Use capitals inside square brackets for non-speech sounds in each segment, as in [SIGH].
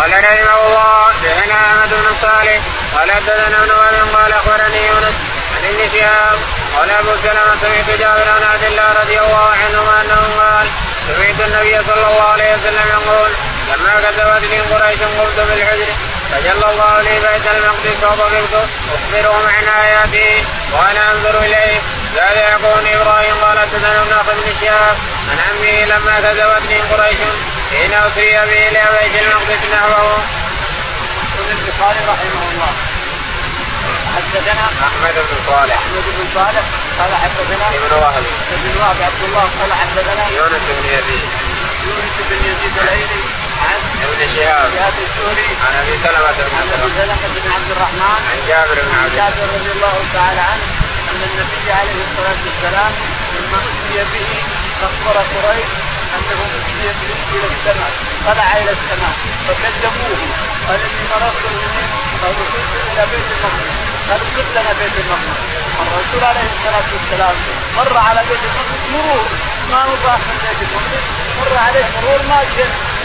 قال رحمه الله دعنا أحمد بن صالح قال حدثنا ابن وهب قال أخبرني يونس عن ابن شهاب قال أبو سلمة سمعت جابر بن عبد الله رضي الله عنهما أنه قال سمعت النبي صلى الله عليه وسلم يقول لما كذبت من قريش قمت بالحجر فجل الله لي بيت المقدس وطفقت اخبرهم عن آياته وأنا أنظر إليه زاد يقول إبراهيم قال حدثنا ابن بن شهاب عن عمه لما كذبت من قريش. حين اسري به إلى بيت المقدس نحوه. يقول البخاري رحمه الله. حدثنا أحمد بن صالح. أحمد بن صالح قال حدثنا ابن وهب. ابن وهب عبد الله قال حدثنا يونس بن يزيد. يونس بن يزيد الايلي عن ابن شهاب. شهاب الزهري عن أبي سلمة بن عن عبد الرحمن سلمة بن عبد الرحمن عن جابر بن عن عبد الله. جابر رضي الله تعالى عنه أن النبي عليه الصلاة والسلام لما أتي به أخبر قريش انه اتي به إلى السماء طلع إلى السماء فكذبوه قال اني مررت قالوا كنت إلى بيت المقدس قالوا كنت لنا بيت المقدس الرسول عليه الصلاه والسلام مر على بيت المقدس مرور ما مضاف من بيت المقدس مر عليه مرور ما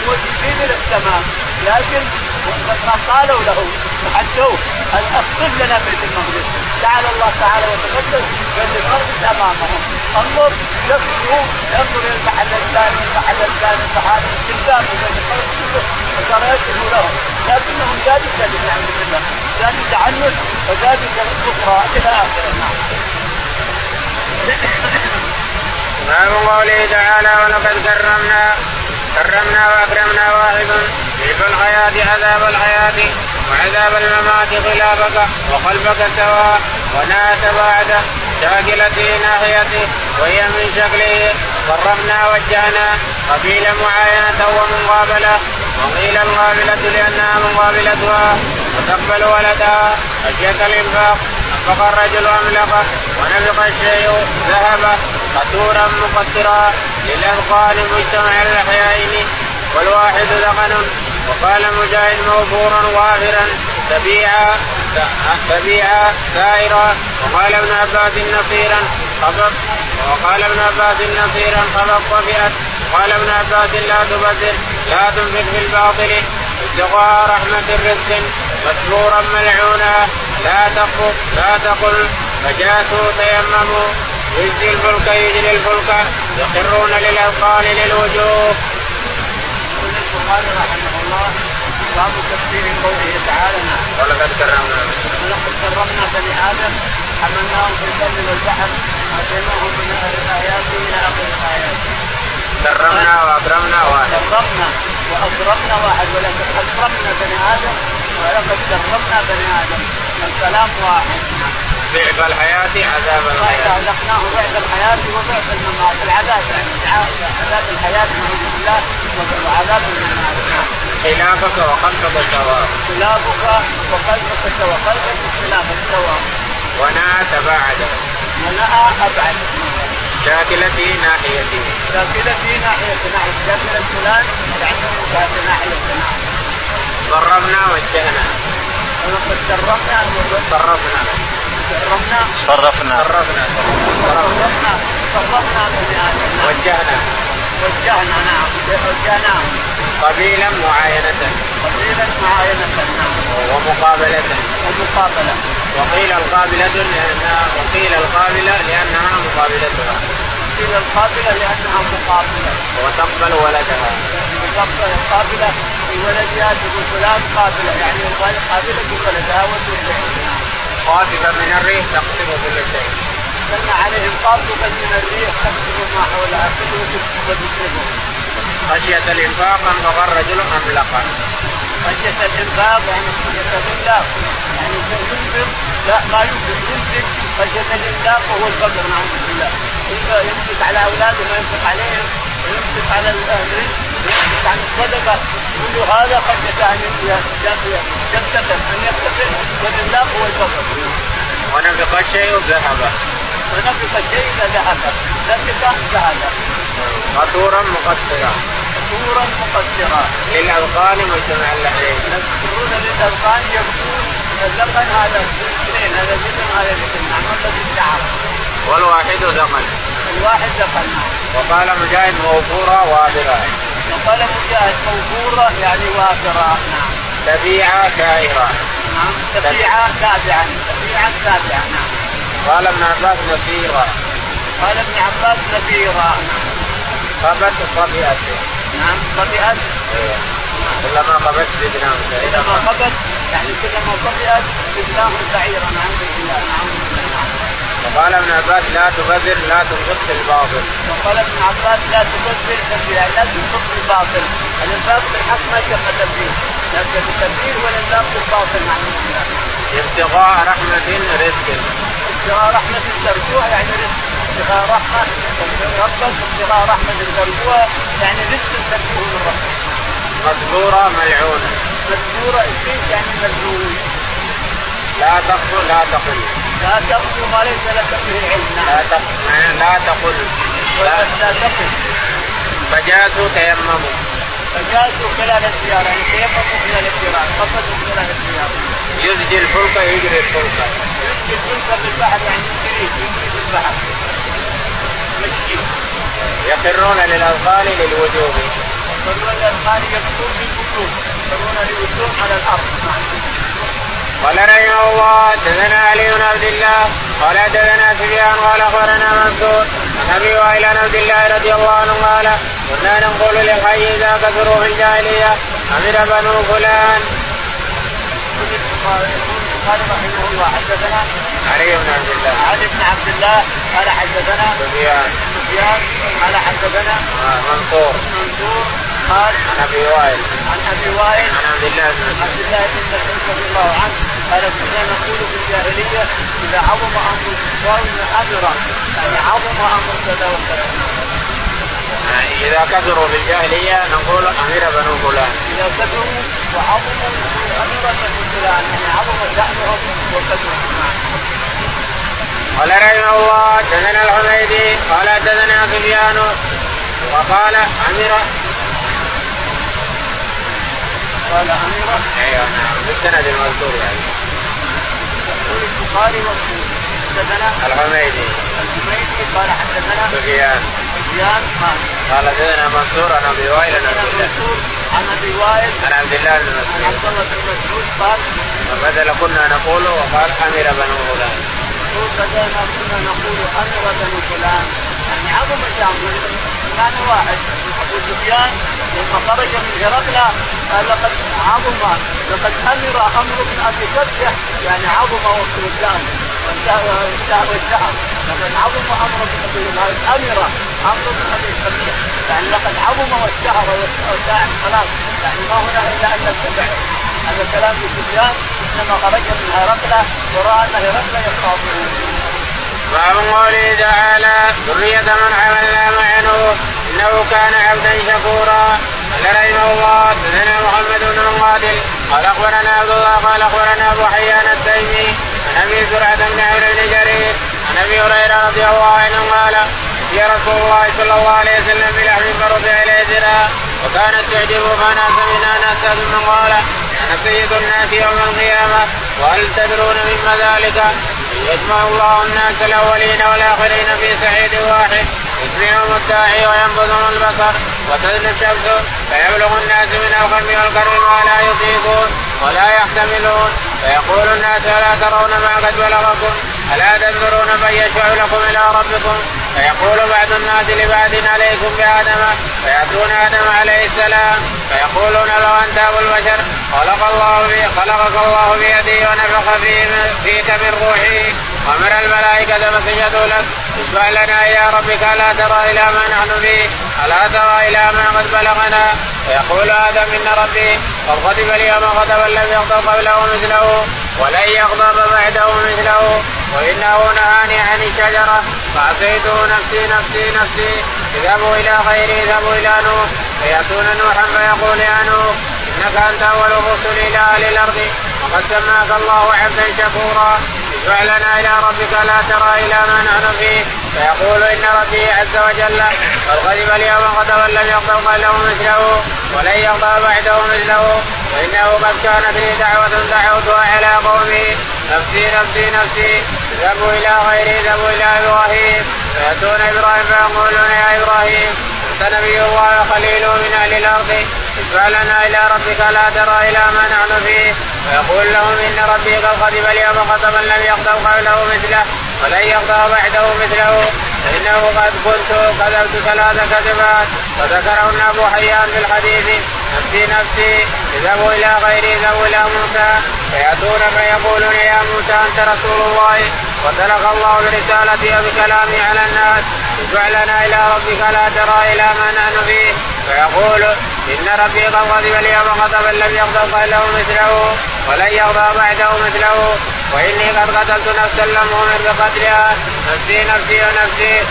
موجهين إلى السماء لكن لما قالوا له وحدوه ان اخبر لنا بيت المقدس تعالى الله تعالى وتقدس بيت المقدس امامهم انظر يكفوا ينظر إلى المحل الثاني المحل الثاني المحل قدام بيت المقدس وصار يكفوا لهم زادوا كذب نعوذ بالله زادوا تعنت وزادوا كفرا إلى آخره. باب قوله تعالى ولقد كرمنا كرمنا وأكرمنا واحد كيف الحياة عذاب الحياة وعذاب الممات خلافك وقلبك سواء ونات بعده. شاكلته ناحيته وهي من شكله. قربنا وجهنا قبيل معاينة ومقابلة. وقيل القابلة لأنها مقابلتها. وتقبل ولدها. خشية الإنفاق. أنفق الرجل أملقه. ونفق الشيء ذهب قطورا مقطرا للأذقان مجتمع الأحيائين والواحد ذقن. وقال مجاهد موفورا وافرا تبيعا تبيعا سائرا وقال ابن عباس نصيرا خفق وقال ابن عباس نصيرا خفق وفئت. قال ابن عباس لا تبذر. لا تنفق في الباطل. ابتغاء رحمة رزق مسرورا ملعونا. لا تقل لا تقل. فجاسوا تيمموا يجزي الفلك يجري الفلك. يخرون للأذقان للوجوه. البخاري رحمه الله باب تفسير قوله تعالى. ولقد كرمنا. ولقد كرمنا بني آدم حملناهم في البر والبحر اتيناهم من الايات إلى آخر الايات. كرمنا وأكرمنا واحد. كرمنا وأكرمنا واحد ولكن أكرمنا بني آدم ولقد كرمنا بني آدم. الكلام واحد. ضعف الحياة عذاب الحياة. أذقناه ضعف الحياة وضعف الممات. العذاب يعني عذاب الحياة نعوذ بالله وعذاب الممات. خلافك وقلبك سواء. خلافك وقلبك سواء. قلبك خلافك سواء. ونات بعده ونأى أبعد. شاكلتي ناحيتي. شاكلتي ناحية ناحية شاكلة فلان يعني شاكلة ناحية فلان قربنا وجهنا. ولقد صرفنا كرمنا صرفنا صرفنا. كرمنا كرمنا بني آدم نعم. وجهنا. نعم وجهناهم قبيلا معاينة. قليلا معاينة نعم. ومقابلة. ومقابلة. وقيل القابلة لأنها وقيل القابلة لأنها مقابلتها قيل القابلة لأنها مقابلة. وتقبل ولدها. مقابلة القابلة في ولدها تقول فلان قابلة يعني قابلة بولدها وتوجهها خاففة من الريح تقسم كل شيء. سن عليهم قابلة من الريح تكتب ما حولها كله وتكتبه خشية الإنفاق أنفق الرجل أملقا. خشية الإنفاق يعني خشية الإنفاق. يعني ينفق لا ما ينفق ينفق خشية الإنفاق وهو الفقر نعوذ بالله. ينفق على أولاده ما ينفق عليهم. وينفق على الرزق وينفق عن الصدقة. كل هذا خشية أن يقتتل أن يقتتل والإنفاق هو الفقر. ونفق الشيء ذهب ونفق الشيء ذهب نفق ذهب قطورا مقصرا. صورا مقصرة للأذقان مجتمع اللحيين يذكرون للأذقان يقول اللقن هذا اثنين هذا ذكر هذا ذكر نعم الذي شعر والواحد ذقن الواحد نعم وقال مجاهد موفورا وافرا. وقال مجاهد موفورة يعني وافرة نعم. تبيعة دائرة نعم. تبيعة تابعة تبيعة تابعة نعم. قال ابن عباس نفيرة قال ابن عباس نفيرة قبت طبيعة نعم طبيعة إيه. كلما قبت زدناه كلما قبت يعني كلما طبيعت زدناه سعيرا. نعوذ بالله نعوذ بالله وقال ابن عباس لا تبذر لا تنفق في الباطل. وقال ابن عباس لا تبذر تبذير لا تنفق في الباطل، الإنفاق في الحق ما شق تبذير، لكن التبذير والانفاق في الباطل. بالله. ابتغاء رحمة رزق. ابتغاء رحمة ترجوها يعني رزق، ابتغاء رحمة ربك ابتغاء رحمة ترجوها يعني رزق ترجوه من ربك. مذكورة ملعونة. مذكورة ابليس يعني مذموم. لا تقل لا تقل. لا تقل ما ليس لك به علم لا تقل لا تقل لا, لا تقل فجاسوا تيمموا فجاسوا خلال الزيارة يعني تيمموا خلال الزيارة قصدوا خلال الزيارة يزجي الفلك يجري الفلك يزجي الفلك في البحر يعني يجري يجري في البحر يقرون للأذقان للوجوب يقرون للاذقان يبكون بالوجوب يقرون للوجوب على الأرض قال رحمه الله حدثنا علي بن عبد الله قال حدثنا سفيان قال أخبرنا منصور عن أبي وائل عن عبد الله رضي الله عنه قال كنا نقول للحي إذا كثروا في الجاهلية أمر بنو فلان. قال رحمه الله حدثنا علي بن عبد الله علي بن عبد الله قال حدثنا سفيان سفيان قال حدثنا منصور منصور قال عن ابي وائل عن ابي وائل عن عبد الله بن عبد الله بن مسعود رضي الله عنه قال كنا نقول في الجاهليه اذا عظم أمر الكفار امرا يعني عظم أمر كذا وكذا إذا كثروا في الجاهلية نقول أمير بنو فلان. إذا كثروا وعظموا امير بنو فلان يعني عظم شانهم وكثروا قال رحمه الله حدثنا الحميدي قال حدثنا سفيان وقال امير قال أميرة أيوه نعم بالسند المذكور يعني. يقول البخاري ومسلم حدثنا الحميدي الحميدي قال حدثنا سفيان. سفيان قال قال حدثنا منصور عن أبي وائل عن عبد الله. عن أبي وائل. عن عبد الله بن عن مسعود عبد الله بن مسعود قال وبدل كنا نقول وقال أمير بنو فلان. يقول بدلنا كنا نقول أمر بنو فلان. يعني عظم شان كان واحد أبو سفيان لما خرج من هرقل قال لقد عظم لقد أمر أمر بن أبي فتح. يعني عظم وسلطان وانتهى والشهر لقد عظم أمر بن أبي أمر. أمر بن ابي فتح يعني لقد عظم واشتهر وساعد خلاص يعني ما هنا إلا ان نتبعه هذا كلام سفيان إنما خرج من هرقل وراى ان هرقل يخافه باب قوله تعالى. ذرية من حملنا مع نوح إنه كان عبدا شكورا. قال رحمه الله. حدثنا محمد بن المقاتل قال أخبرنا عبد الله. قال أخبرنا أبو حيان التيمي عن أبي زرعة بن عمرو بن جرير. عن أبي هريرة رضي الله عنه قال يا رسول الله صلى الله عليه وسلم بلحم فرفع اليه ذراع وكانت تعجبه فناس منا ناس ثم قال أنا سيد الناس يوم القيامة وهل تدرون مما ذلك؟ يجمع الله الناس الأولين والآخرين في سعيد واحد يسمعهم الداعي وينبذهم البصر وتدنو الشمس فيبلغ الناس من الخم والكرم ولا يطيقون ولا يحتملون. فيقول الناس ألا ترون ما قد بلغكم؟ ألا تنظرون من يشفع لكم إلى ربكم؟ فيقول بعض الناس لبعض عليكم بآدم فيأتون آدم عليه السلام فيقولون لو أنت أبو البشر خلق الله بي خلقك الله بيدي ونفخ فيك من روحي وأمر الملائكة فسجدوا لك اشفع لنا إلى ربك الا ترى إلى ما نحن فيه ألا ترى إلى ما قد بلغنا؟ فيقول هذا من ربي قد غضب اليوم غضبا لم يغضب قبله مثله ولن يغضب بعده مثله. وإنه نهاني عن الشجرة. فعصيته نفسي نفسي نفسي. اذهبوا إلى غيري اذهبوا إلى نوح. فيأتون نوحا فيقول يا نوح إنك أنت أول الرسل إلى أهل الأرض. وقد سماك الله عبدا شكورا. لنا إلى ربك لا ترى إلى ما نحن فيه. فيقول إن ربي عز وجل قد غضب اليوم غضبا لم يغضب قبله مثله ولن يغضب بعده مثله وإنه قد كانت لي دعوة دعوتها على قومي نفسي نفسي نفسي اذهبوا إلى غيري اذهبوا إلى إبراهيم. فيأتون إبراهيم فيقولون يا إبراهيم أنت نبي الله وخليله من أهل الأرض. اشفع لنا إلى ربك لا ترى إلى ما نحن فيه. ويقول لهم إن ربي قد غضب اليوم غضبا لم يغضب قبله مثله. ولن يغضب بعده مثله. فإنه قد كنت كذبت ثلاث كذبات. وذكرهن ابو حيان في الحديث. نفسي نفسي اذهبوا إلى غيري اذهبوا إلى موسى. فيأتون فيقولون يا موسى أنت رسول الله. وتلقى الله برسالتي وبكلامي على الناس. اشفع لنا إلى ربك لا ترى إلى ما نحن فيه. فيقول إن ربي قد غضب اليوم غضبا لم يغضب قبله مثله. ولن يغضب بعده مثله. وإني قد قتلت نفسا لم أمر بقتلها. نفسي نفسي ونفسي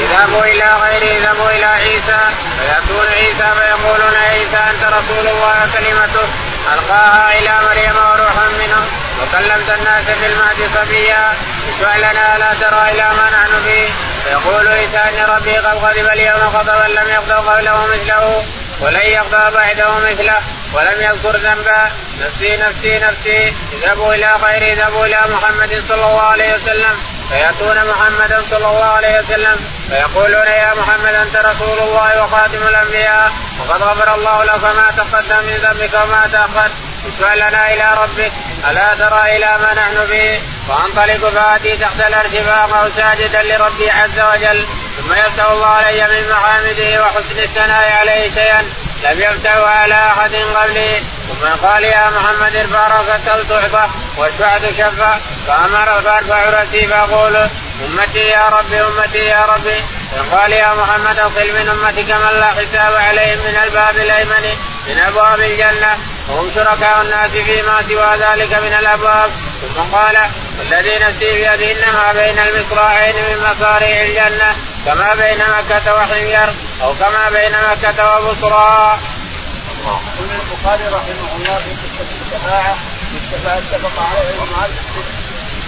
اذهبوا إلى غيري اذهبوا إلى عيسى. فياتون عيسى فيقولون عيسى أنت رسول الله وكلمته ألقاها إلى مريم وروح منه وكلمت الناس في المهد صبيا. اشفع لنا لا ترى إلى ما نحن فيه. فيقول عيسى إن ربي قد غضب اليوم غضبا لم يغضب قبله مثله. ولن يغضب بعده مثله ولم يذكر ذنبا نفسي نفسي نفسي. اذهبوا إلى خير اذهبوا إلى محمد صلى الله عليه وسلم. فيأتون محمدا صلى الله عليه وسلم. فيقولون يا محمد أنت رسول الله وخاتم الأنبياء. وقد غفر الله لك ما تقدم من ذنبك وما تأخر. اشفع لنا إلى ربك. ألا ترى إلى ما نحن فيه فانطلق فاتي تحت الارتفاق ساجدا لربي عز وجل. ثم يفتح الله علي من محامده وحسن الثناء عليه شيئا لم يفتحوا على أحد قبلي ثم قال يا محمد ارفع رأسك تعطى واشفع تشفع فأمر فأرفع رأسي فأقول أمتي يا ربي أمتي يا ربي. قال يا محمد أقل من أمتك من لا حساب عليهم من الباب الأيمن من أبواب الجنة. وهم شركاء الناس فيما سوى ذلك من الأبواب. ثم قال والذي نفسي بيده إنما بين المصراعين من مصارع الجنة كما بين مكة وحمير أو كما بين مكة وبصرى. يقول البخاري رحمه الله في قصة الشفاعة الشفاعة اتفق عليه العلماء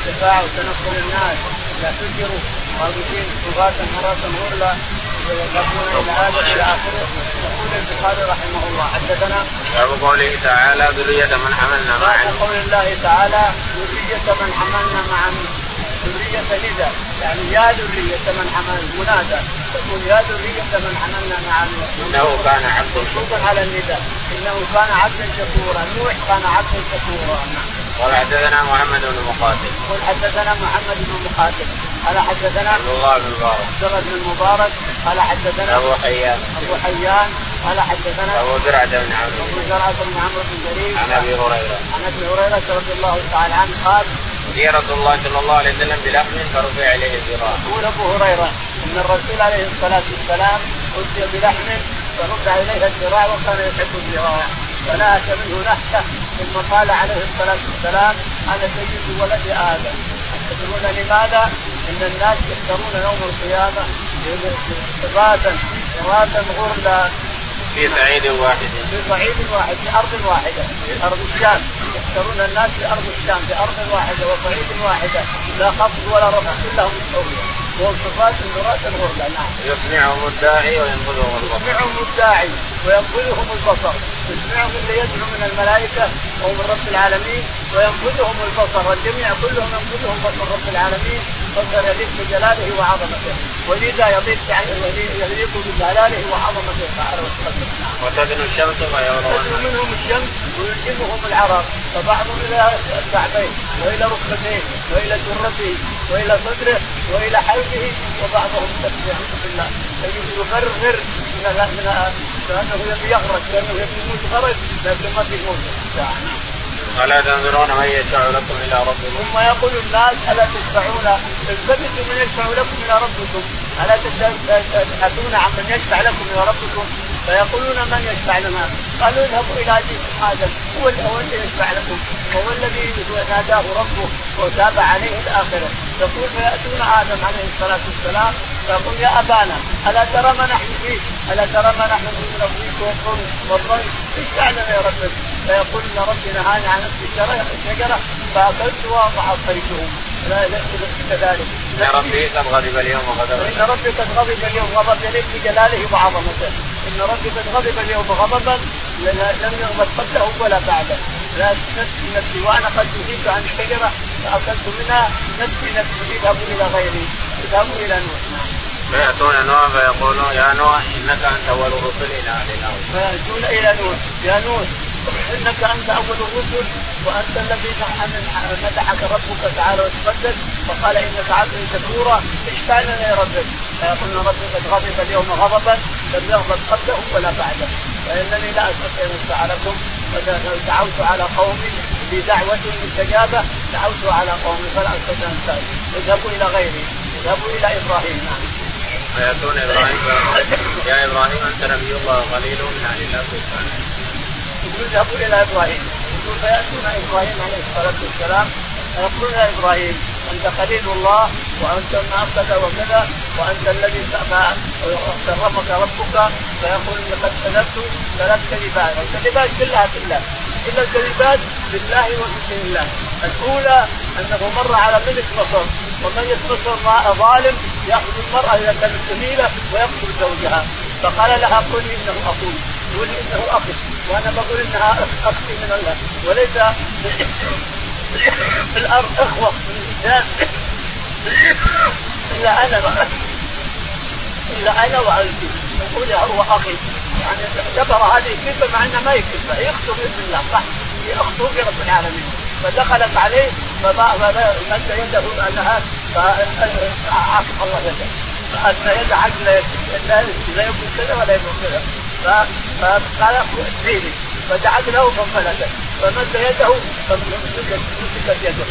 الشفاعة وتنقل الناس لا تنكروا خالدين صغاة مرات غرلا يذهبون إلى هذا إلى آخره يقول البخاري رحمه الله حدثنا باب قوله تعالى ذرية من حملنا قول الله تعالى ذرية من حملنا معا. ذرية ندى يعني يا ذرية من حمل منادى. تقول يا ذرية من حملنا مع إنه كان عبدا شكورا. على النداء. إنه كان عبدا شكورا. نوح كان عبدا شكورا. قال حدثنا محمد بن مقاتل قل حدثنا محمد بن مقاتل قال حدثنا عبد الله بن مبارك. عبد الله بن المبارك قال حدثنا أبو حيان. أبو حيان. قال حدثنا ابو زرعه بن عمرو ابو زرعه بن عمرو بن جرير عن ابي هريره عن ابي هريره رضي الله تعالى عنه قال أتي رسول الله صلى الله عليه وسلم بلحم فرفع إليه الذراع. يقول أبو هريرة أن الرسول عليه الصلاة والسلام أتي بلحم فرفع إليه الذراع وكان يحب الذراع فنهك منه نهكة ثم قال عليه الصلاة والسلام أنا سيد ولد آدم تدرون لماذا؟ ان الناس يحشرون يوم القيامه قرادا قرادا غرلا في صعيد واحد. في صعيد واحد في أرض واحدة. في أرض الشام. يحشرون الناس في أرض الشام في أرض واحدة وصعيد واحدة. لا خفض ولا رفع كلهم مستويه وهم صفات مرات الغربة نعم. يسمعهم الداعي وينبذهم البصر. يسمعهم الداعي وينبذهم البصر، يسمعهم اللي يدعو من الملائكة وهم رب العالمين وينبذهم البصر، الجميع كلهم ينبذهم بصر رب العالمين. بصر يليق بجلاله وعظمته، ولذا يضيق يعني يليق بجلاله وعظمته. تعالى وتقدم. وتدنو الشمس فيرون تدنو منهم الشمس ويلجمهم العرق. فبعضهم إلى الكعبين وإلى ركبتين وإلى جرته وإلى صدره وإلى حلقه وبعضهم يعوذ بالله. يغرغر من من كانه يبي يغرق كانه يبي يموت غرق لكن ما في موت. ألا تنظرون من يشفع لكم إلى ربكم؟ ثم يقول الناس ألا تشفعون التمسوا من يشفع لكم إلى ربكم؟ ألا تبحثون عن من يشفع لكم إلى ربكم؟ فيقولون من يشفع لنا؟ قالوا اذهبوا إلى ابيكم آدم. هو هو الذي يشفع لكم. وهو الذي ناداه ربه وتاب عليه الآخرة. يقول فيأتون آدم عليه الصلاة والسلام فيقول يا أبانا ألا ترى ما نحن فيه؟ ألا ترى ما نحن فيه من الضيق والظلم والظلم اشفع لنا يا رب. فيقول إن ربي نهاني عن الشجره فأكلت وعصيته لا كذلك ان ربي قد غضب اليوم غضبا إن ربي قد غضب اليوم غضب يليق بجلاله وعظمته. إن ربي قد غضب اليوم غضبا لم يغضب قبله ولا بعده. لا نفسي نفسي وأنا قد نهيت عن الشجره فاكلت منها. نفسي نفسي إذهبوا إلى غيري. إذهبوا إلى نوح. فيأتون نوح فيقولون يا نوح إنك أنت أول الرسل. إلى أهل الأرض. فيأتون إلى نوح. يا نوح إنك أنت أول الرسل وأنت الذي مدحك ربك تعالى وتقدس. وقال إنك عبد شكورا اشفع لنا يا ربك؟ فيقول ربي قد غضب اليوم غضبا لم يغضب قبله ولا بعده. فإنني لا أستطيع ان لكم دعوت على قومي بدعوة مستجابة دعوت على قومي فلا أستطيع أن اذهبوا إلى غيري. اذهبوا إلى إبراهيم. نعم. فياتون إبراهيم [LAUGHS] يا إبراهيم أنت نبي الله قليل من أهل الله يقول اذهبوا إلى إبراهيم. يقول فيأتون إبراهيم عليه الصلاة والسلام فيقولون يا إبراهيم أنت خليل الله وأنت ما كذا وكذا وأنت الذي كرمك ربك فيقول لقد كذبت ثلاث كذبات الكذبات كلها في الله. كل الكذبات بالله وبدين الله. الأولى أنه مر على ملك مصر وملك مصر ظالم يأخذ المراه إذا كانت جميلة ويقتل زوجها. فقال لها قل إنه أخوي قل إنه أخي وأنا بقول إنها أختي من الله. وليس في الأرض إخوة. من الانسان إلا أنا إلا أنا وانت نقول هو أخي يعني اعتبر هذه كذبه مع إنها ما هي اخته بإذن الله. صح. اخته برب العالمين. فدخلت عليه فمد يده أنها فعاقب الله يده فأدنى يد عجل لا يكون كذا ولا يكون كذا. فقال ادعيني فدعت له فانفلتت فمد يده فمسكت يده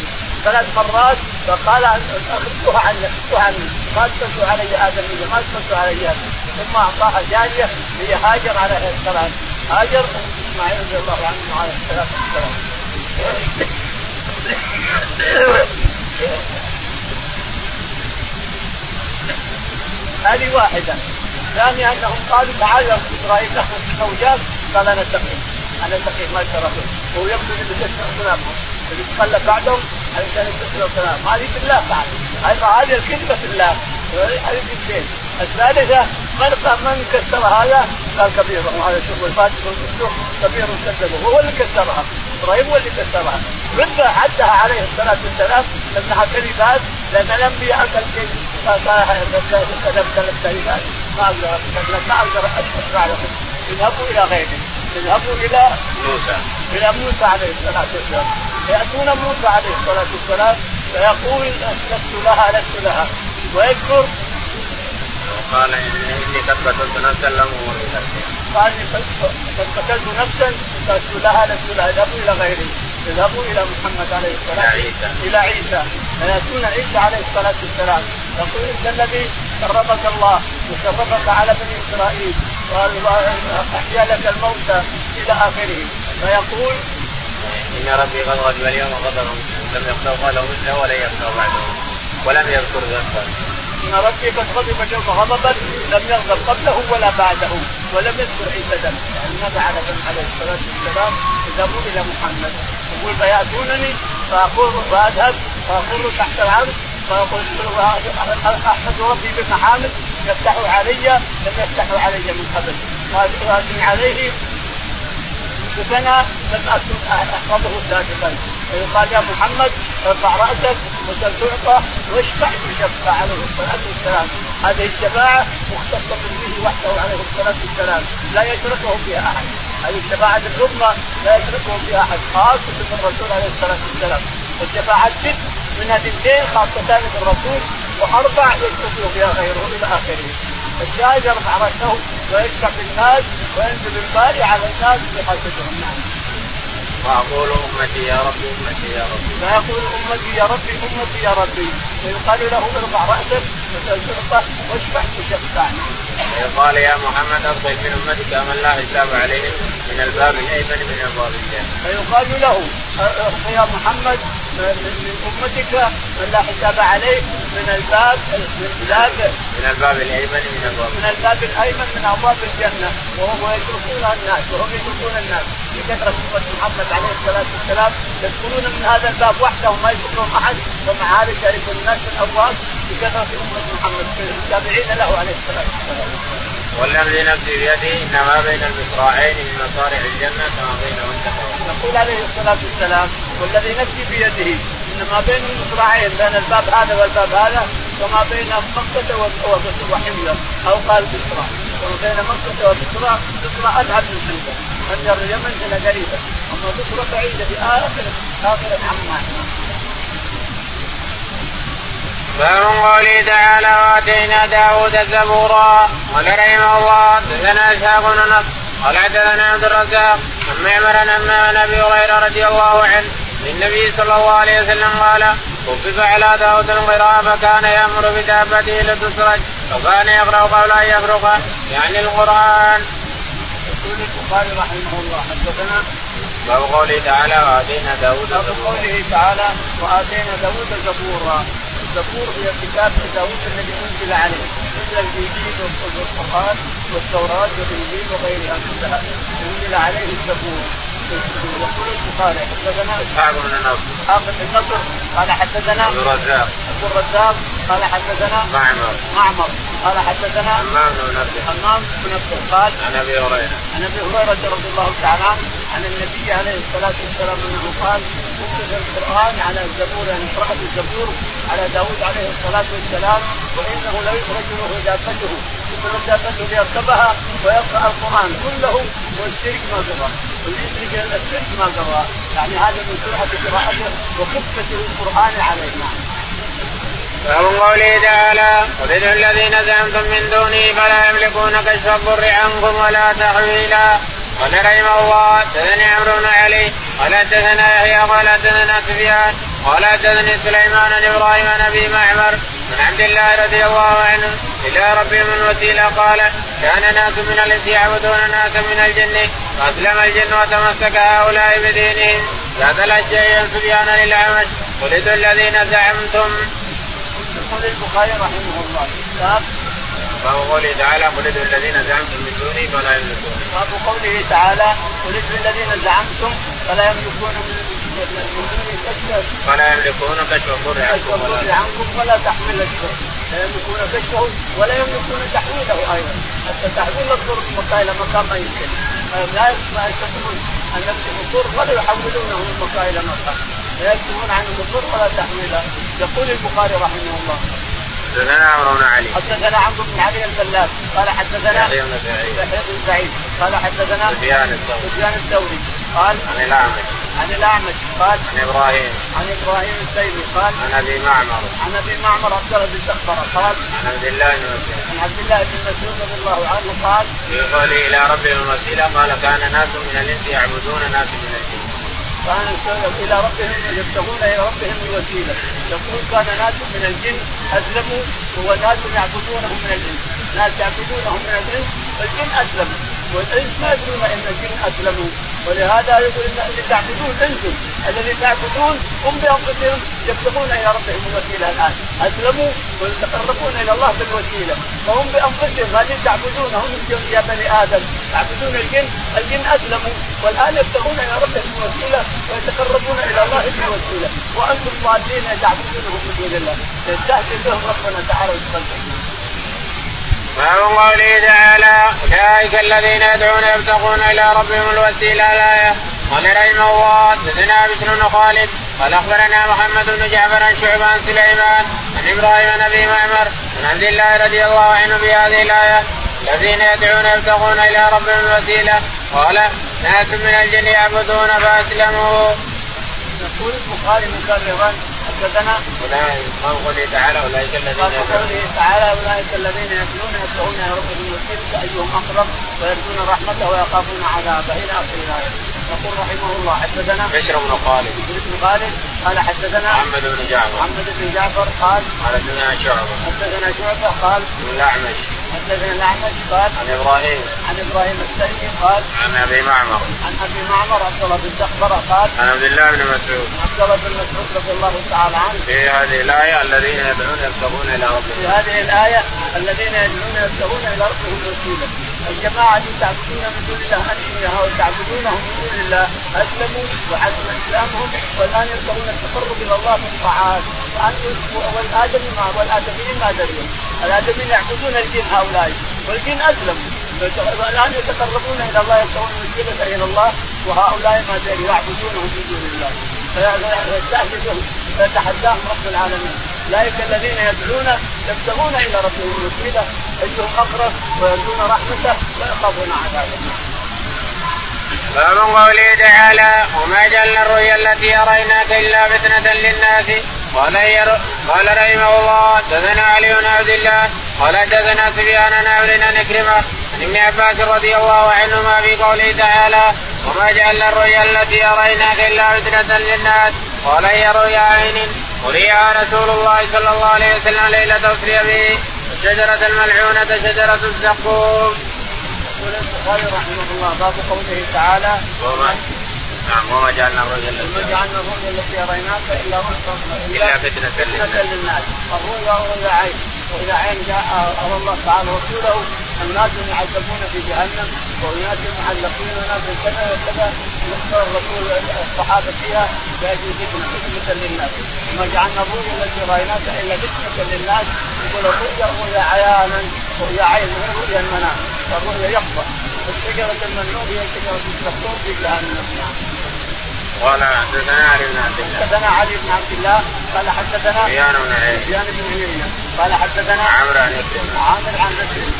ثلاث مرات فقال عني أخذتها عني. ما تمسوا علي ادميه ما تمسوا علي ثم أعطاها جارية هي هاجر عليه السلام هاجر إسماعيل رضي الله عنه عليه الصلاة والسلام. هذه واحدة. ثانيا أنهم قالوا تعال يا إبراهيم نحن زوجات قال أنا سقيم أنا سقيم ما شرفه وهو تسمع كلامهم اللي يتخلى بعدهم علشان يكسروا كلام هذه بالله بعد هذه الكذبه في الله هذه اثنتين الثالثه من من كسر هذا قال كبير وهذا شوف الفاتح كبير كذبه هو اللي كسرها إبراهيم هو اللي كسرها رد عدها عليه الصلاه والسلام انها كذبات لأن الانبياء كذب كلمات ما أقدر ما أقدر اشرع لكم اذهبوا إلى غيره اذهبوا إلى موسى. إلى موسى عليه الصلاة والسلام. فياتون موسى عليه الصلاة والسلام فيقول لست لها لست لها. ويذكر قال إني قد قتلت نفسا لم قال قد قتلت نفسا لست لها لست لها. اذهبوا إلى غيري اذهبوا إلى محمد عليه الصلاة والسلام. إلى عيسى. إلى عيسى. فيأتون عيسى عليه الصلاة والسلام. يقول انت الذي شرفك الله وشرفك على بني إسرائيل واحيا لك الموتى إلى آخره. فيقول إن ربي قد غضب اليوم غضبا لم يغضب له مثله ولن يغضب بعده. ولم يذكر ذنبا. إن ربي قد غضب اليوم غضبا لم يغضب قبله ولا بعده. ولم يذكر عيسى ذنب يعني ماذا على عليه الصلاة والسلام اذهبوا إلى محمد؟ يقول فيأتونني فاقول فأذهب فاقول تحت العرش فاقول أحمد ربي بمحامد يفتح علي لم يفتحوا علي من قبل. واثني عليه بسنه لم أكن أحفظه سابقا. فيقال يا محمد ارفع رأسك وسل تعطى واشفع تشفع عليه الصلاة والسلام. هذه الشفاعة مختصة به وحده عليه الصلاة والسلام. لا يشركه فيها أحد. هذه الشفاعة العظمى لا يشركه فيها أحد خاصة بالرسول عليه الصلاة والسلام. الشفاعات ست منها اثنتين خاصتان بالرسول وأربع يشرك فيها غيره إلى آخره. الشاهد يرفع رأسه ويشفع بالناس وينزل الباري على الناس بحسبهم نعم. وأقول أمتي يا ربي أمتي يا ربي فيقول أمتي يا ربي أمتي يا ربي فيقال له ارفع رأسك واشفع تشفع فيقال يا محمد اقبل من أمتك من لا حساب عليهم من الباب الأيمن من ابواب الجنه. فيقال له يا محمد من امتك من لا حساب عليه من الباب من الباب من الباب الأيمن من ابواب من الباب الأيمن من أبواب الجنة. وهم يتركون الناس وهم يتركون الناس. بكثره امه محمد عليه الصلاة والسلام يدخلون من هذا الباب وحدهم ما يدخلون أحد. ومع هذا يعرف الناس الابواب بكثره امه محمد التابعين له عليه الصلاة والسلام. والذي نفسي بيده ان ما بين المصراعين من مصارع الجنة كما بينهن يقول عليه الصلاة والسلام والذي نفسي بيده ان ما بين المصراعين بين الباب هذا والباب هذا كما بين مكة وحمية أو قال بصرى وما بين مكة وبصرى بصرى أبعد من حمية حمية اليمن هنا قريبة. أما بصرى بعيدة في آخر آخر عمان. باب قوله تعالى واتينا داود زبورا قال رحمه الله حدثنا اسحاق بن نصر. قال حدثنا عبد الرزاق عن معمر عن أبي هريرة رضي الله عنه للنبي صلى الله عليه وسلم قال خفف على داود القراءة فكان يأمر بدابته لتسرج وكان يقرأ قبل أن يفرق يعني القرآن. يقول البخاري رحمه الله حدثنا باب قوله تعالى وآتينا داود باب قوله تعالى وآتينا داود زبورا. الزبور هي كتاب داود الذي أنزل عليه مثل الإنجيل والقرآن. والتوراة والإنجيل وغيرها. كلها أنزل عليه الزبور. يقول البخاري حدثنا إسحاق بن النصر إسحاق بن النصر قال حدثنا عبد الرزاق. ابو الرزاق قال حدثنا معمر. معمر قال حدثنا حمام بن نبي حمام بن نبي قال عن أبي هريرة. عن أبي هريرة رضي الله تعالى عنه عن النبي عليه الصلاة والسلام أنه قال كتب القرآن على الزبور يعني قرات الزبور على داود عليه الصلاة والسلام وإنه لا يخرج له دابته دابته ليركبها ويقرأ القرآن كله والشرك ما قرأ واليشرك الشرك ما قرأ. يعني هذا من سرعة قراءته وخفه القرآن عليه نعم. باب قوله تعالى قل الذين زعمتم من دوني فلا يملكون كشف الضر عنكم ولا تحويلا. قال رحمه الله حدثني عمرو بن علي قال حدثنا يحيى قال حدثنا سفيان قال حدثني سليمان بن إبراهيم عن أبي معمر عن عبد الله رضي الله عنه إلى ربهم الوسيله قال كان ناس من الإنس يعبدون ناسا من الجن فأسلم الجن وتمسك هؤلاء بدينهم ذات الاشياء سفيان للاعمش ولد الذين زعمتم. يقول البخاري رحمه الله كتاب باب قوله تعالى ولد الذين زعمتم من دوني فلا يملكون. باب قوله تعالى ولد الذين زعمتم فلا يملكون من فلا يملكون كشف الضر عنكم ولا عنكم ولا تحميل الضر. لا يملكون كشفه ولا يملكون تحويله أيضا. حتى تحويل الضر من مكان إلى مكان ما يمكن لا يستطيعون أن يكتبوا الضر ولا يحولونه من مكان إلى مكان. لا يكتبون عنهم الضر ولا تحويله يقول البخاري رحمه الله. حدثنا عمرو بن علي. حدثنا عمرو بن علي الفلاس قال حدثنا يحيى بن سعيد. يحيى بن سعيد. قال حدثنا سفيان الثوري. سفيان الثوري. قال عن الأعمش. عن الأعمش قال عن إبراهيم. عن إبراهيم التيمي قال عن أبي معمر. عن أبي معمر عبد الله بن سخبره قال عن عبد الله بن مسعود. عن عبد الله بن مسعود رضي الله عنه قال في قوله إلى ربهم الوسيله قال كان ناس من الإنس يعبدون ناس من الجن. كان إلى ربهم يبتغون إلى ربهم الوسيلة. يقول كان ناس من الجن أسلموا وناس يعبدونهم من الانس ناس يعبدونهم من الانس والجن أسلموا. والانس ما يدرون إن الجن أسلموا. ولهذا يقول ان اللي تعبدون أنتم الذي تعبدون هم بأنفسهم يبتغون إلى ربهم الوسيلة الآن. أسلموا ويتقربون إلى الله بالوسيلة. فهم بأنفسهم هذه تعبدونهم يا بني آدم تعبدون الجن؟ الجن أسلموا. والآن يبتغون إلى ربهم الوسيلة ويتقربون إلى الله بالوسيلة. وأنتم ضالين تعبدونهم من دون الله. يستهزئ بهم ربنا تعالى باب قوله تعالى أولئك الذين يدعون يبتغون إلى ربهم الوسيلة الايه قال رحمه الله حدثنا بشر بن خالد قال أخبرنا محمد بن جعفر عن شعبة عن سليمان عن إبراهيم بن أبي معمر عن عبد الله رضي الله عنه بهذه الآية الذين يدعون يبتغون إلى ربهم الوسيلة قال ناس من الجن يعبدون فأسلموا. يقول البخاري مكررا حدثنا أولئك قوله تعالى أولئك الذين قوله تعالى أولئك الذين يتلون يبتغون إلى ربهم الوسيله ايهم أقرب ويرجون رحمته ويخافون عذابه إلى آخر الآية. يقول رحمه الله حدثنا بشر بن خالد. بشر بن خالد قال حدثنا محمد بن جعفر. محمد بن جعفر قال حدثنا شعبة. حدثنا شعبة قال الأعمش. حدثنا الاعمش قال عن إبراهيم. عن إبراهيم التيمي قال عن أبي معمر. عن أبي معمر عبد الله بن سخبره قال عن عبد الله بن مسعود. عبد الله بن مسعود رضي الله تعالى عنه. في هذه الآية الذين يدعون يبتغون إلى في ربهم هذه الآية الذين يدعون يبتغون إلى ربهم الوسيلة. الجماعة التي تعبدون من دون الله انبياء وتعبدونهم من دون الله؟ أسلموا وعزم إسلامهم والآن يبتغون التقرب إلى الله بالطاعات والآدمي ما والآدميين ما دريوا الآدميين يعبدون الجن هؤلاء والجن اسلموا والآن يتقربون إلى الله يبتغون الوسيله إلى الله وهؤلاء ما دري يعبدونهم من دون الله. فيتحداهم رب العالمين. أولئك الذين يدعون يبتغون إلى ربهم الوسيلة أيهم أقرب ويرجون رحمته ويخافون عذابه باب قوله تعالى وما جعلنا الرؤيا التي أريناك إلا فتنة للناس قال قال رحمه الله حدثنا علي بن عبد الله قال حدثنا سفيان بن عمرو عن ابن عباس رضي الله عنهما في قوله تعالى وما جعلنا الرؤيا التي أريناك إلا فتنة للناس قال هي رؤيا عين اريها رسول الله صلى الله عليه وسلم ليلة اسري به الشجره الملعونة شجرة الزقوم. يقول البخاري رحمه الله باب قوله تعالى نعم وما جعلنا الرؤيا التي وما جعلنا الرؤيا التي أريناك إلا إلا فتنة للناس. الرؤيا رؤيا عين واذا عين جاء أمر الله تعالى رسوله الناس يعذبون في جهنم واناس معلقين وناس كذا وكذا يذكر الرسول الصحابه فيها ياتي فتنه فتنة للناس. وما جعلنا الرؤيا التي رأيناك إلا فتنة للناس يقول الرؤيا رؤيا عيانا رؤيا عين غير رؤيا المنام الرؤيا يقظه الشجره الممنوع هي شجرة الزقوم في جهنم. قال حدثنا علي بن عبد الله. حدثنا علي بن عبد الله قال حدثنا سفيان بن عيينة. قال حدثنا عمرو عن عكرمة عامر عن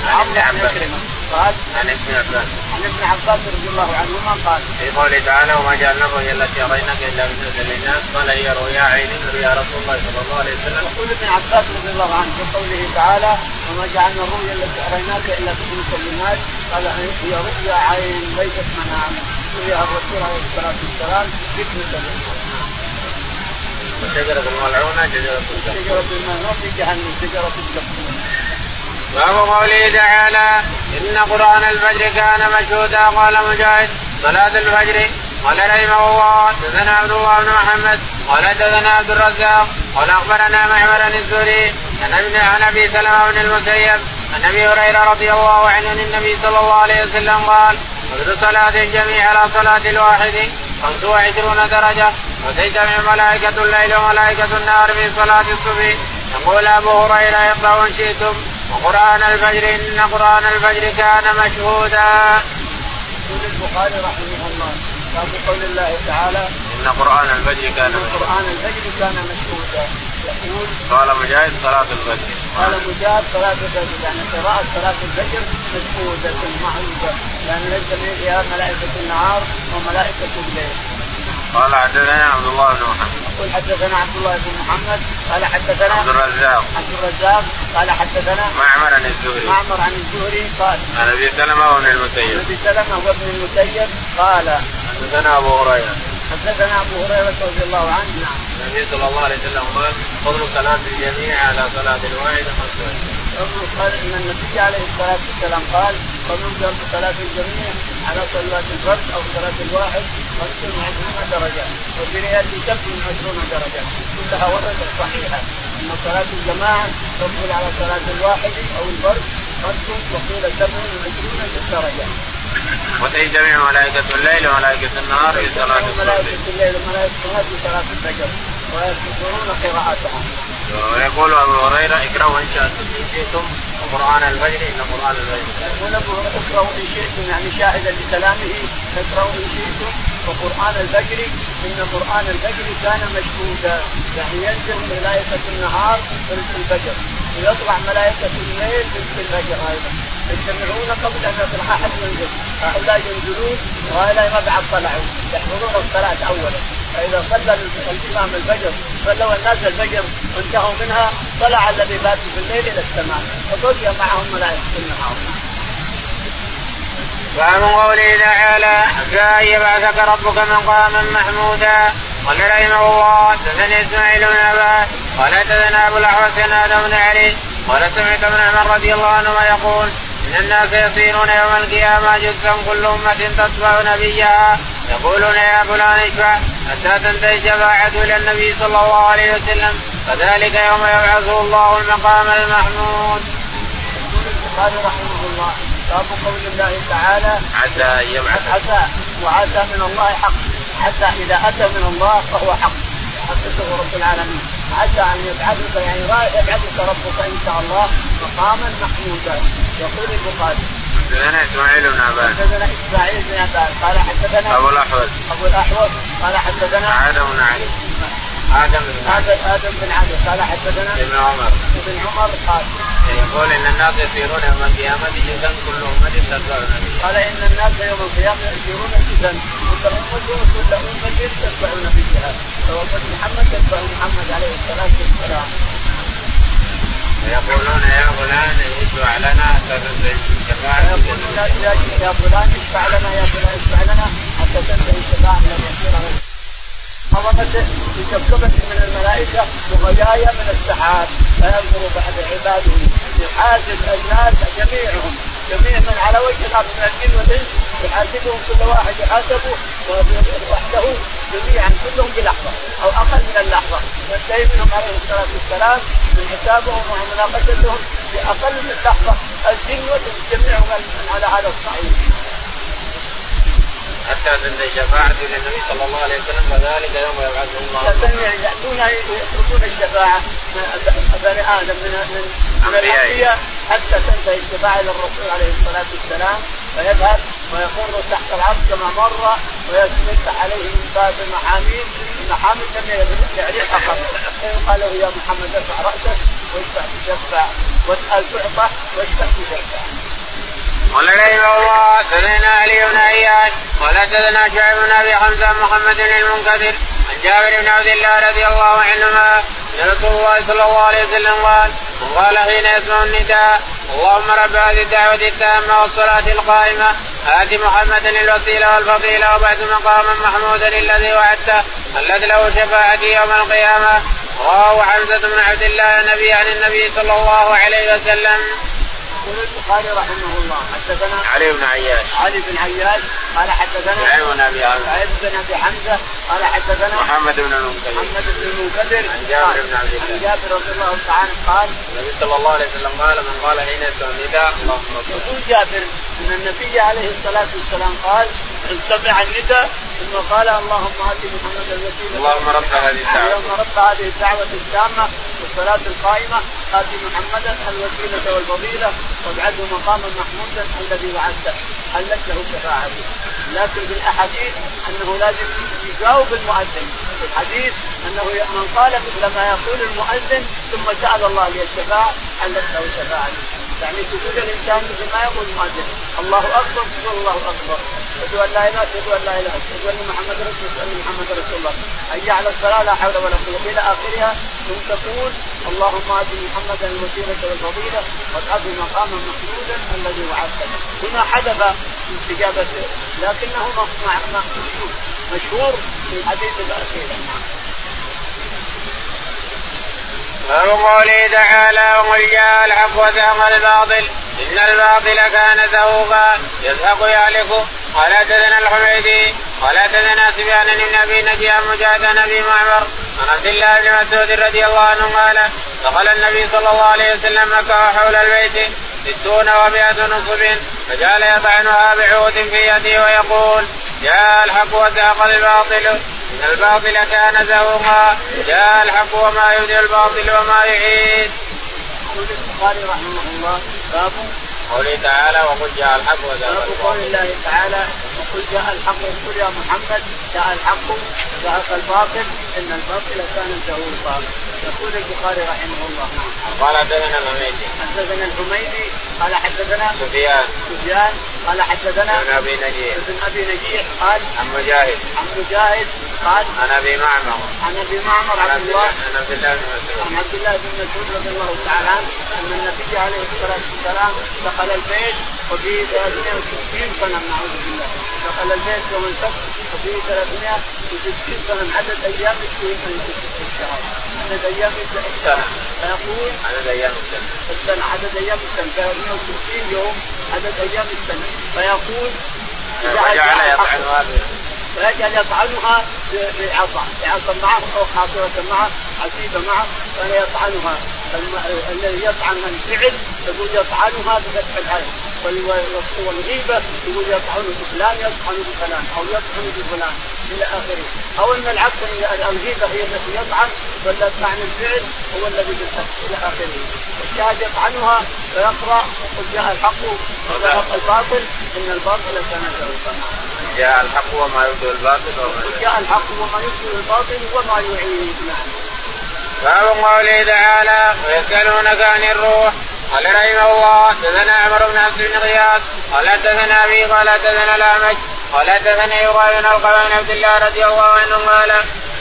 عمرو. عن عكرمة قال عن ابن عباس. عن ابن عباس رضي الله عنهما قال في قوله تعالى وما جعلنا الرؤيا التي أريناك إلا فتنة للناس. قال هي رؤيا عين رؤيا رسول الله صلى الله عليه وسلم. يقول ابن عباس رضي الله عنه في قوله تعالى وما جعلنا الرؤيا التي أريناك إلا فتنة للناس. قال هي رؤيا عين ليست منام رؤيا الرسول عليه الصلاة والسلام فتنة للناس شجرة شجرة شجرة باب قوله تعالى ان قران الفجر كان مشهودا قال مجاهد صلاه الفجر قال رحمه الله حدثنا عبد الله بن محمد قال حدثنا عبد الرزاق قال اخبرنا معمر الزهري عن عن ابي سلمه بن المسيب عن ابي هريره رضي الله عنه عن النبي صلى الله عليه وسلم قال كل صلاة الجميع على صلاة الواحد خمس وعشرون درجة وتجتمع ملائكة الليل وملائكة النهار في صلاة الصبح. يقول أبو هريرة اقرأوا إن شئتم. وقرآن الفجر إن قرآن الفجر كان مشهودا. يقول البخاري رحمه الله باب قول الله تعالى إن قرآن الفجر كان إن قرآن الفجر كان مشهودا. يقول قال مجاهد صلاة الفجر. قال مجاهد صلاة الفجر. يعني قراءة صلاة الفجر مشهودة معروفة يعني ليس فيها ملائكة النهار وملائكة الليل. قال حدثنا عبد الله بن محمد. يقول حدثنا عبد الله بن محمد قال حدثنا عبد الرزاق. عبد الرزاق قال حدثنا معمر عن الزهري. معمر عن الزهري قال عن أبي سلمة وابن المسيب. أبي سلمة وابن المسيب قال حدثنا أبو هريرة. حدثنا أبو هريرة رضي الله عنه. نعم. النبي صلى الله عليه وسلم قال فضل صلاة الجميع على صلاة الواحد خمس قال إن النبي عليه الصلاة والسلام قال فضل صلاة الجميع على صلاة الفرد أو صلاة الواحد. خمس وعشرون درجة وفي رواية سبع وعشرون درجة كلها وردت صحيحة إن صلاة الجماعة تفضل على صلاة الواحد أو الفرد خمس وقيل سبع وعشرون درجة وتجتمع ملائكة الليل وملائكة النهار في صلاة الصبح. ملائكة الليل وملائكة النهار في صلاة الفجر ويذكرون قراءتهم. ويقول أبو هريرة اقرأوا إن شئتم وقرآن الفجر إن قرآن الفجر. يقول ابو اقرأوا إن شئتم يعني شاهدا لكلامه اقرأوا ان شئتم وقرآن الفجر إن قرآن الفجر كان مشهودا يعني ينزل ملائكة النهار في الفجر ويطلع ملائكة الليل في الفجر أيضا. يجتمعون قبل أن يطلع أحد ينزل. هؤلاء ينزلون وهؤلاء ما بعد طلعوا يحضرون الصلاة اولا. فإذا صلى الإمام الفجر صلوا الناس الفجر وانتهوا منها طلع الذي بات في الليل إلى السماء. وبقي معهم ملائكة النهار. باب قوله تعالى ان يبعثك ربك مقاما محمودا؟ قال رحمه الله. حدثني إسماعيل بن أبا. قال حدثنا أبو الاحوص آدم بن علي. قال سمعت ابن عمر رضي الله عنهما يقول إن الناس يصيرون يوم القيامة جزءا كل أمة تتبع نبيها. يقولون يا فلان اشفع حتى تنتهي شفاعته إلى النبي صلى الله عليه وسلم فذلك يوم يبعثه الله المقام المحمود. البخاري رحمه الله. باب قول الله تعالى عسى ان يبعث عسى وعسى من الله حق. عسى إذا أتى من الله فهو حق. حققه رب العالمين. عسى أن يبعثك يعني يبعثك ربك إن شاء الله مقاما محمودا. يقول البخاري. حدثنا إسماعيل بن عباس حدثنا إسماعيل بن عباس قال حدثنا أبو الأحوص. أبو الأحوص. قال حدثنا آدم بن علي. آدم بن آدم آدم بن عدي قال حدثنا ابن عمر. ابن عمر قال يقول إن الناس يسيرون يوم القيامة جزءا كل امه تتبع نبيها. قال إن الناس يوم القيامة يسيرون جزءا كل أمة كل امه تتبع نبيها. فامه محمد تتبع محمد عليه الصلاة والسلام. ويقولون يا فلان اشفع لنا حتى تنتهي الشفاعه ويقولون يا فلان اشفع لنا يا فلان اشفع لنا. حتى تنتهي الشفاعه من عليه عظمته بكبكبة من الملائكة وغيايا من السحاب فينظر بعد عباده يحاسب الناس جميعهم. جميع من على وجه الأرض من الجن والإنس يحاسبهم كل واحد يحاسبه وحده جميعا كلهم بلحظة أو أقل من اللحظة. ينتهي منهم عليه الصلاة والسلام من حسابهم ومناقشتهم في أقل من لحظة الجن والإنس جميعهم على هذا الصعيد. حتى تنتهي شفاعة للنبي صلى الله عليه وسلم وذلك يوم يبعثه الله. يأتون يتركون الشفاعة بني آدم من من, من الأنبياء حتى تنتهي الشفاعة إلى الرسول عليه الصلاة والسلام فيذهب ويخر تحت العرش كما مر ويفتح عليه من باب المحاميد المحاميد لم يعرف أحد فيقال له يا محمد ارفع رأسك واشفع تشفع واسأل تعطى واشفع تشفع. قال رحمه الله حدثنا علي بن عياش قال حدثنا شعيب بن ابي حمزه محمد بن المنكدر عن جابر بن عبد الله رضي الله عنهما ان رسول الله صلى الله عليه وسلم قال من قال حين يسمع النداء اللهم رب هذه الدعوه التامه والصلاه القائمه آت محمدا الوسيله والفضيله وبعث مقاما محمودا الذي وعدته الذي له شفاعتي يوم القيامه رواه حمزه بن عبد الله النبي عن النبي صلى الله عليه وسلم. يقول البخاري رحمه الله حدثنا علي بن عياش. علي بن عياش قال حدثنا شعيب بن ابي حمزه بن أبي حمزة قال حدثنا محمد بن المنكدر محمد بن المنكدر عن جابر بن عبد الله. عن جابر رضي الله تعالى قال النبي صلى الله عليه وسلم قال من قال حين يسمع النداء اللهم صل يقول جابر إن النبي عليه الصلاة والسلام قال ان سمع النداء ثم قال اللهم آت محمد الوسيلة اللهم رب هذه الدعوة. اللهم رب هذه الدعوة التامة والصلاة القائمة ات محمدا الوسيلة والفضيلة وابعده مقاما محمودا الذي وعدته. حلت له شفاعته لكن في الأحاديث أنه لازم يجاوب المؤذن. في الحديث أنه من قال مثل ما يقول المؤذن ثم سأل الله للشفاعه حلت له شفاعته يعني تقول الإنسان مثل ما يقول المؤذن. الله أكبر تقول الله أكبر. أشهد أن لا إله أشهد أن لا إله أشهد أن محمد رسول الله أن محمد رسول الله. حي على الصلاة لا حول ولا قوة إلى آخرها. ثم تقول اللهم آت محمدا الوسيلة والفضيلة وابعثه مقاما محمودا الذي وعدته هنا حدث استجابة لكنه مشهور في الحديث الأخير. باب قوله تعالى وقل جاء الحق وزهق الباطل. إن الباطل كان زهوقا. يزهق يهلك. قال حدثنا الحميدي قال حدثنا سفيان بن أبي نجي عن مجاهد ابي معمر. عن عبد الله بن مسعود رضي الله عنه قال دخل النبي صلى الله عليه وسلم مكة وحول البيت. ستون ومائة نصب. فجعل يطعنها بعود في يده ويقول جاء الحق وزهق الباطل. ان الباطل كان زهوقا جاء الحق وما يبدي الباطل وما يعيد. يقول البخاري رحمه الله باب قوله تعالى وقل جاء الحق وزهق باب قول الله تعالى وقل جاء الحق وقل يا محمد جاء الحق وزهق الباطل إن الباطل كان زهوقا يقول البخاري رحمه الله قال حدثنا الحميدي. حدثنا الحميدي قال حدثنا سفيان. سفيان قال حدثنا ابن أبي نجيح. ابن أبي نجيح قال عن مجاهد. عن مجاهد قال عن أبي معمر. عن أبي معمر عن عبد الله عن عبد الله بن مسعود. عن عبد الله بن مسعود رضي الله تعالى عنه أن النبي عليه الصلاة والسلام دخل البيت وفيه 360 سنه نعوذ بالله. دخل البيت يوم السبت وفيه 360 سنه عدد أيام الشهر عدد أيام السنة. فيقول عدد أيام السنة. السنة عدد أيام السنة 360 يوم عدد أيام السنة فيقول يطعنها فيجعل يطعنها بعصا بعصا معه أو خاصره معه عتيبه معه فلا يطعنها. الذي يطعن الفعل يقول يطعنها بفتح العين والغيبة يقول يطعن بفلان يطعن بفلان أو يطعن بفلان إلى آخره. أو أن العكس الغيبة هي التي يطعن ولا طعن الفعل هو الذي بالفتح إلى آخره. الشاهد يطعنها فيقرأ وقل جاء الحق وزهق الباطل إن الباطل كان زهوقا جاء الحق وما يبدو الباطل وما جاء الحق وما يبدو الباطل وما يعيد نعم. باب قوله تعالى ويسألونك عن الروح قال رحمه الله حدثنا عمر بن عبد بن غياث قال حدثنا أبي قال حدثنا الأعمش قال حدثنا يقال بن القبان عبد الله رضي الله عنه قال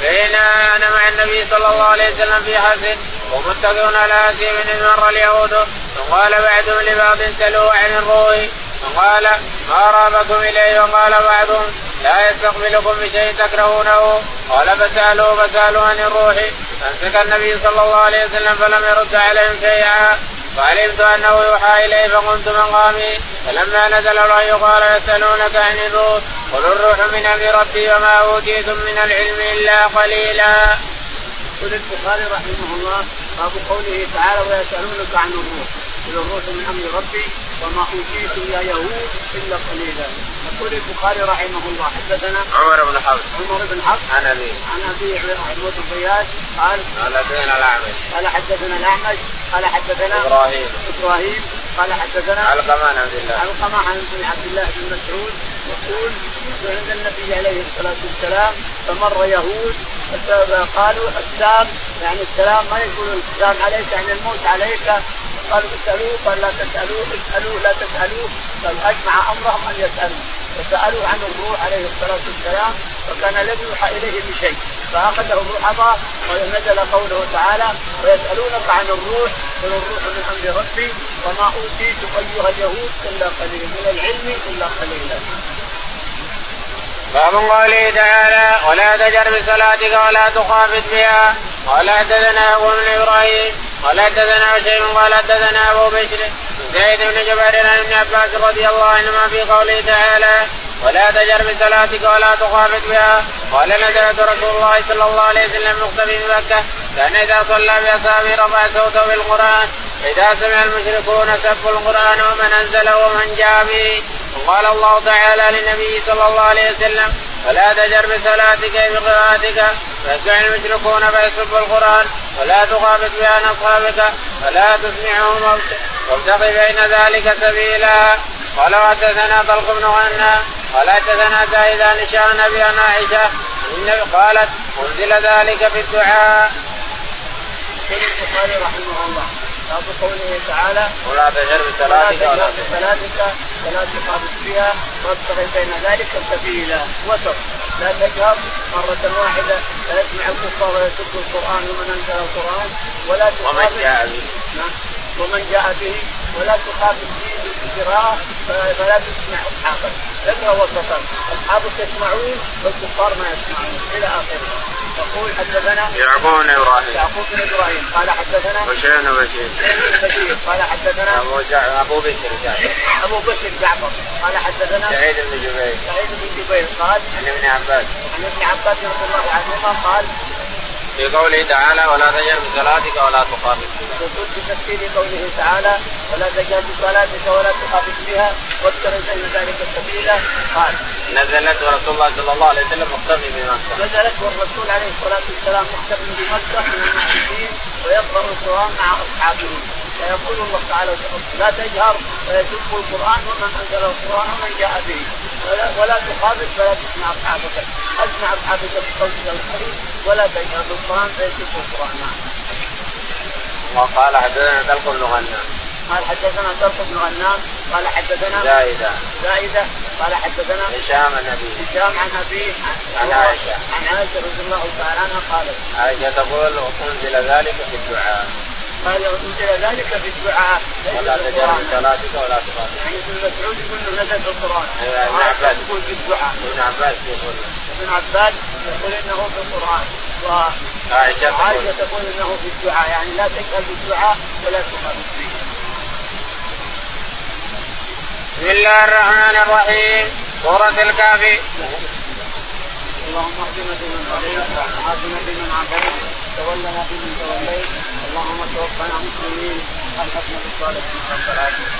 بينا أنا مع النبي صلى الله عليه وسلم في حفل ومتكئون على اذ مر اليهود فقال بعضهم لبعض سلوا عن الروح فقال ما رابكم إليه وقال بعضهم لا يستقبلكم بشيء تكرهونه. قال فسألوا فسألوا عن الروح. فامسك النبي صلى الله عليه وسلم فلم يرد عليهم شيئا فعلمت أنه يوحى الي فقمت مقامي. فلما نزل الوحي قال يسألونك عن الروح قل الروح من أمر ربي وما أوتيتم من العلم إلا قليلا. يقول البخاري رحمه الله باب قوله تعالى ويسألونك عن الروح. الروح من أمر ربي وما اوتيتم يا يهود إلا قليلا. يقول البخاري رحمه الله حدثنا عمر بن حفص. عمر بن حفص عن ابي عن ابي بن زياد قال قال حدثنا الأعمش. قال حدثنا الأعمش قال حدثنا إبراهيم. إبراهيم قال حدثنا علقمة عن عبد الله. علقمة عن عبد الله بن مسعود. يقول عند النبي عليه الصلاة والسلام فمر يهود قالوا السلام يعني السلام ما يقولون السلام عليك يعني الموت عليك قالوا اسألوه قال لا تسألوه اسألوه لا تسألوه. قال أجمع أمرهم أن يسألوا فسألوا عن الروح عليه الصلاة والسلام وكان لم يوحى إليه بشيء. فأخذه الرحضة ونزل قوله تعالى ويسألونك عن الروح قل الروح من أمر ربي وما أوتيتم أيها اليهود إلا قليلا من العلم إلا قليلا. باب قوله تعالى ولا تجر بصلاتك ولا تخافت بها. قال حدثنا أبو إبراهيم قال حدثنا شيء قال حدثنا أبو بشر زيد بن جبير عن ابن عباس رضي الله عنهما في قوله تعالى ولا تجر بصلاتك ولا تخافت بها قال نزلت رسول الله صلى الله عليه وسلم مختفي بمكه كان إذا صلى بأصحابه رفع صوته بالقرآن فاذا سمع المشركون سبوا القرآن ومن أنزله ومن جاء به وقال الله تعالى للنبي صلى الله عليه وسلم ولا تجر بصلاتك بقراءتك فيسمع المشركون فيسبوا القرآن ولا تخافت بها أصحابك ولا تسمعهم وابتغ بين ذلك سبيلا قال حدثنا طلق بن غنى قال حدثنا زايد عن أبي عائشة النبي قالت أنزل ذلك في الدعاء. البخاري رحمه الله باب قوله تعالى ولا تجهر بصلاتك ولا بصلاتك ولا تخافت فيها وابتغ بين ذلك سبيلا. وسط لا تجهر مرة واحدة لا يسمع الكفار ويسب القرآن ومن أنزل القرآن ولا ومن جاء به. نعم. ومن جاء به. ولا تخافت فيه بالقراءة فلا تسمع أصحابك اقرأ وسطا. أصحابك يسمعون والكفار ما يسمعون. إلى آخره. يقول حدثنا يعقوب بن إبراهيم. يعقوب بن إبراهيم. قال حدثنا بشير بن بشير. بشير. قال حدثنا أبو جع... أبو بكر جعفر. أبو بكر جعفر. قال حدثنا سعيد بن جبير. سعيد بن جبير. قال عن ابن عباس. عن ابن عباس رضي الله عنهما قال في قوله تعالى ولا تجر بصلاتك ولا تخافت يقول في تفسير قوله تعالى ولا تجهل بصلاتك ولا تخافت بها وابتغ بين ذلك سبيلا. قال نزلت ورسول الله صلى الله عليه وسلم مختفي بمكه نزلت والرسول عليه الصلاة والسلام مختفي بمكه من المحدثين ويقرأ القرآن مع أصحابه. فيقول الله تعالى لا تجهر ويسب القرآن ومن أنزل القرآن ومن جاء به. ولا, ولا فلا تسمع أصحابك. أسمع أصحابك بقولك الكريم. ولا تجهر بالقران فيسب القرآن. وقال حدثنا تلق بن غنام. قال حدثنا طلق بن غنام قال حدثنا زائدة زائدة قال حدثنا هشام النبي هشام عن أبيه عن عائشة عن عائشة. رضي الله تعالى عنها قالت عائشة تقول انزل ذلك في الدعاء. قال انزل ذلك في الدعاء. ولا تجر بصلاتك ولا تخافت يعني ابن مسعود يقول إنه نزل في القرآن. أيوة، ابن عباس. يقول في الدعاء. ابن عباس يقول. ابن عباس يقول إنه في القرآن. عائشة تقول. وعائشة تقول إنه في الدعاء. يعني لا تجهل بالدعاء ولا تخالف فيه بسم الله الرحمن الرحيم. سورة الكافي اللهم اهدنا فيمن هديت وعافنا فيمن عافيت تولنا فيمن توليت. اللهم توفنا مسلمين الحقنا بالصالحين رب العالمين؟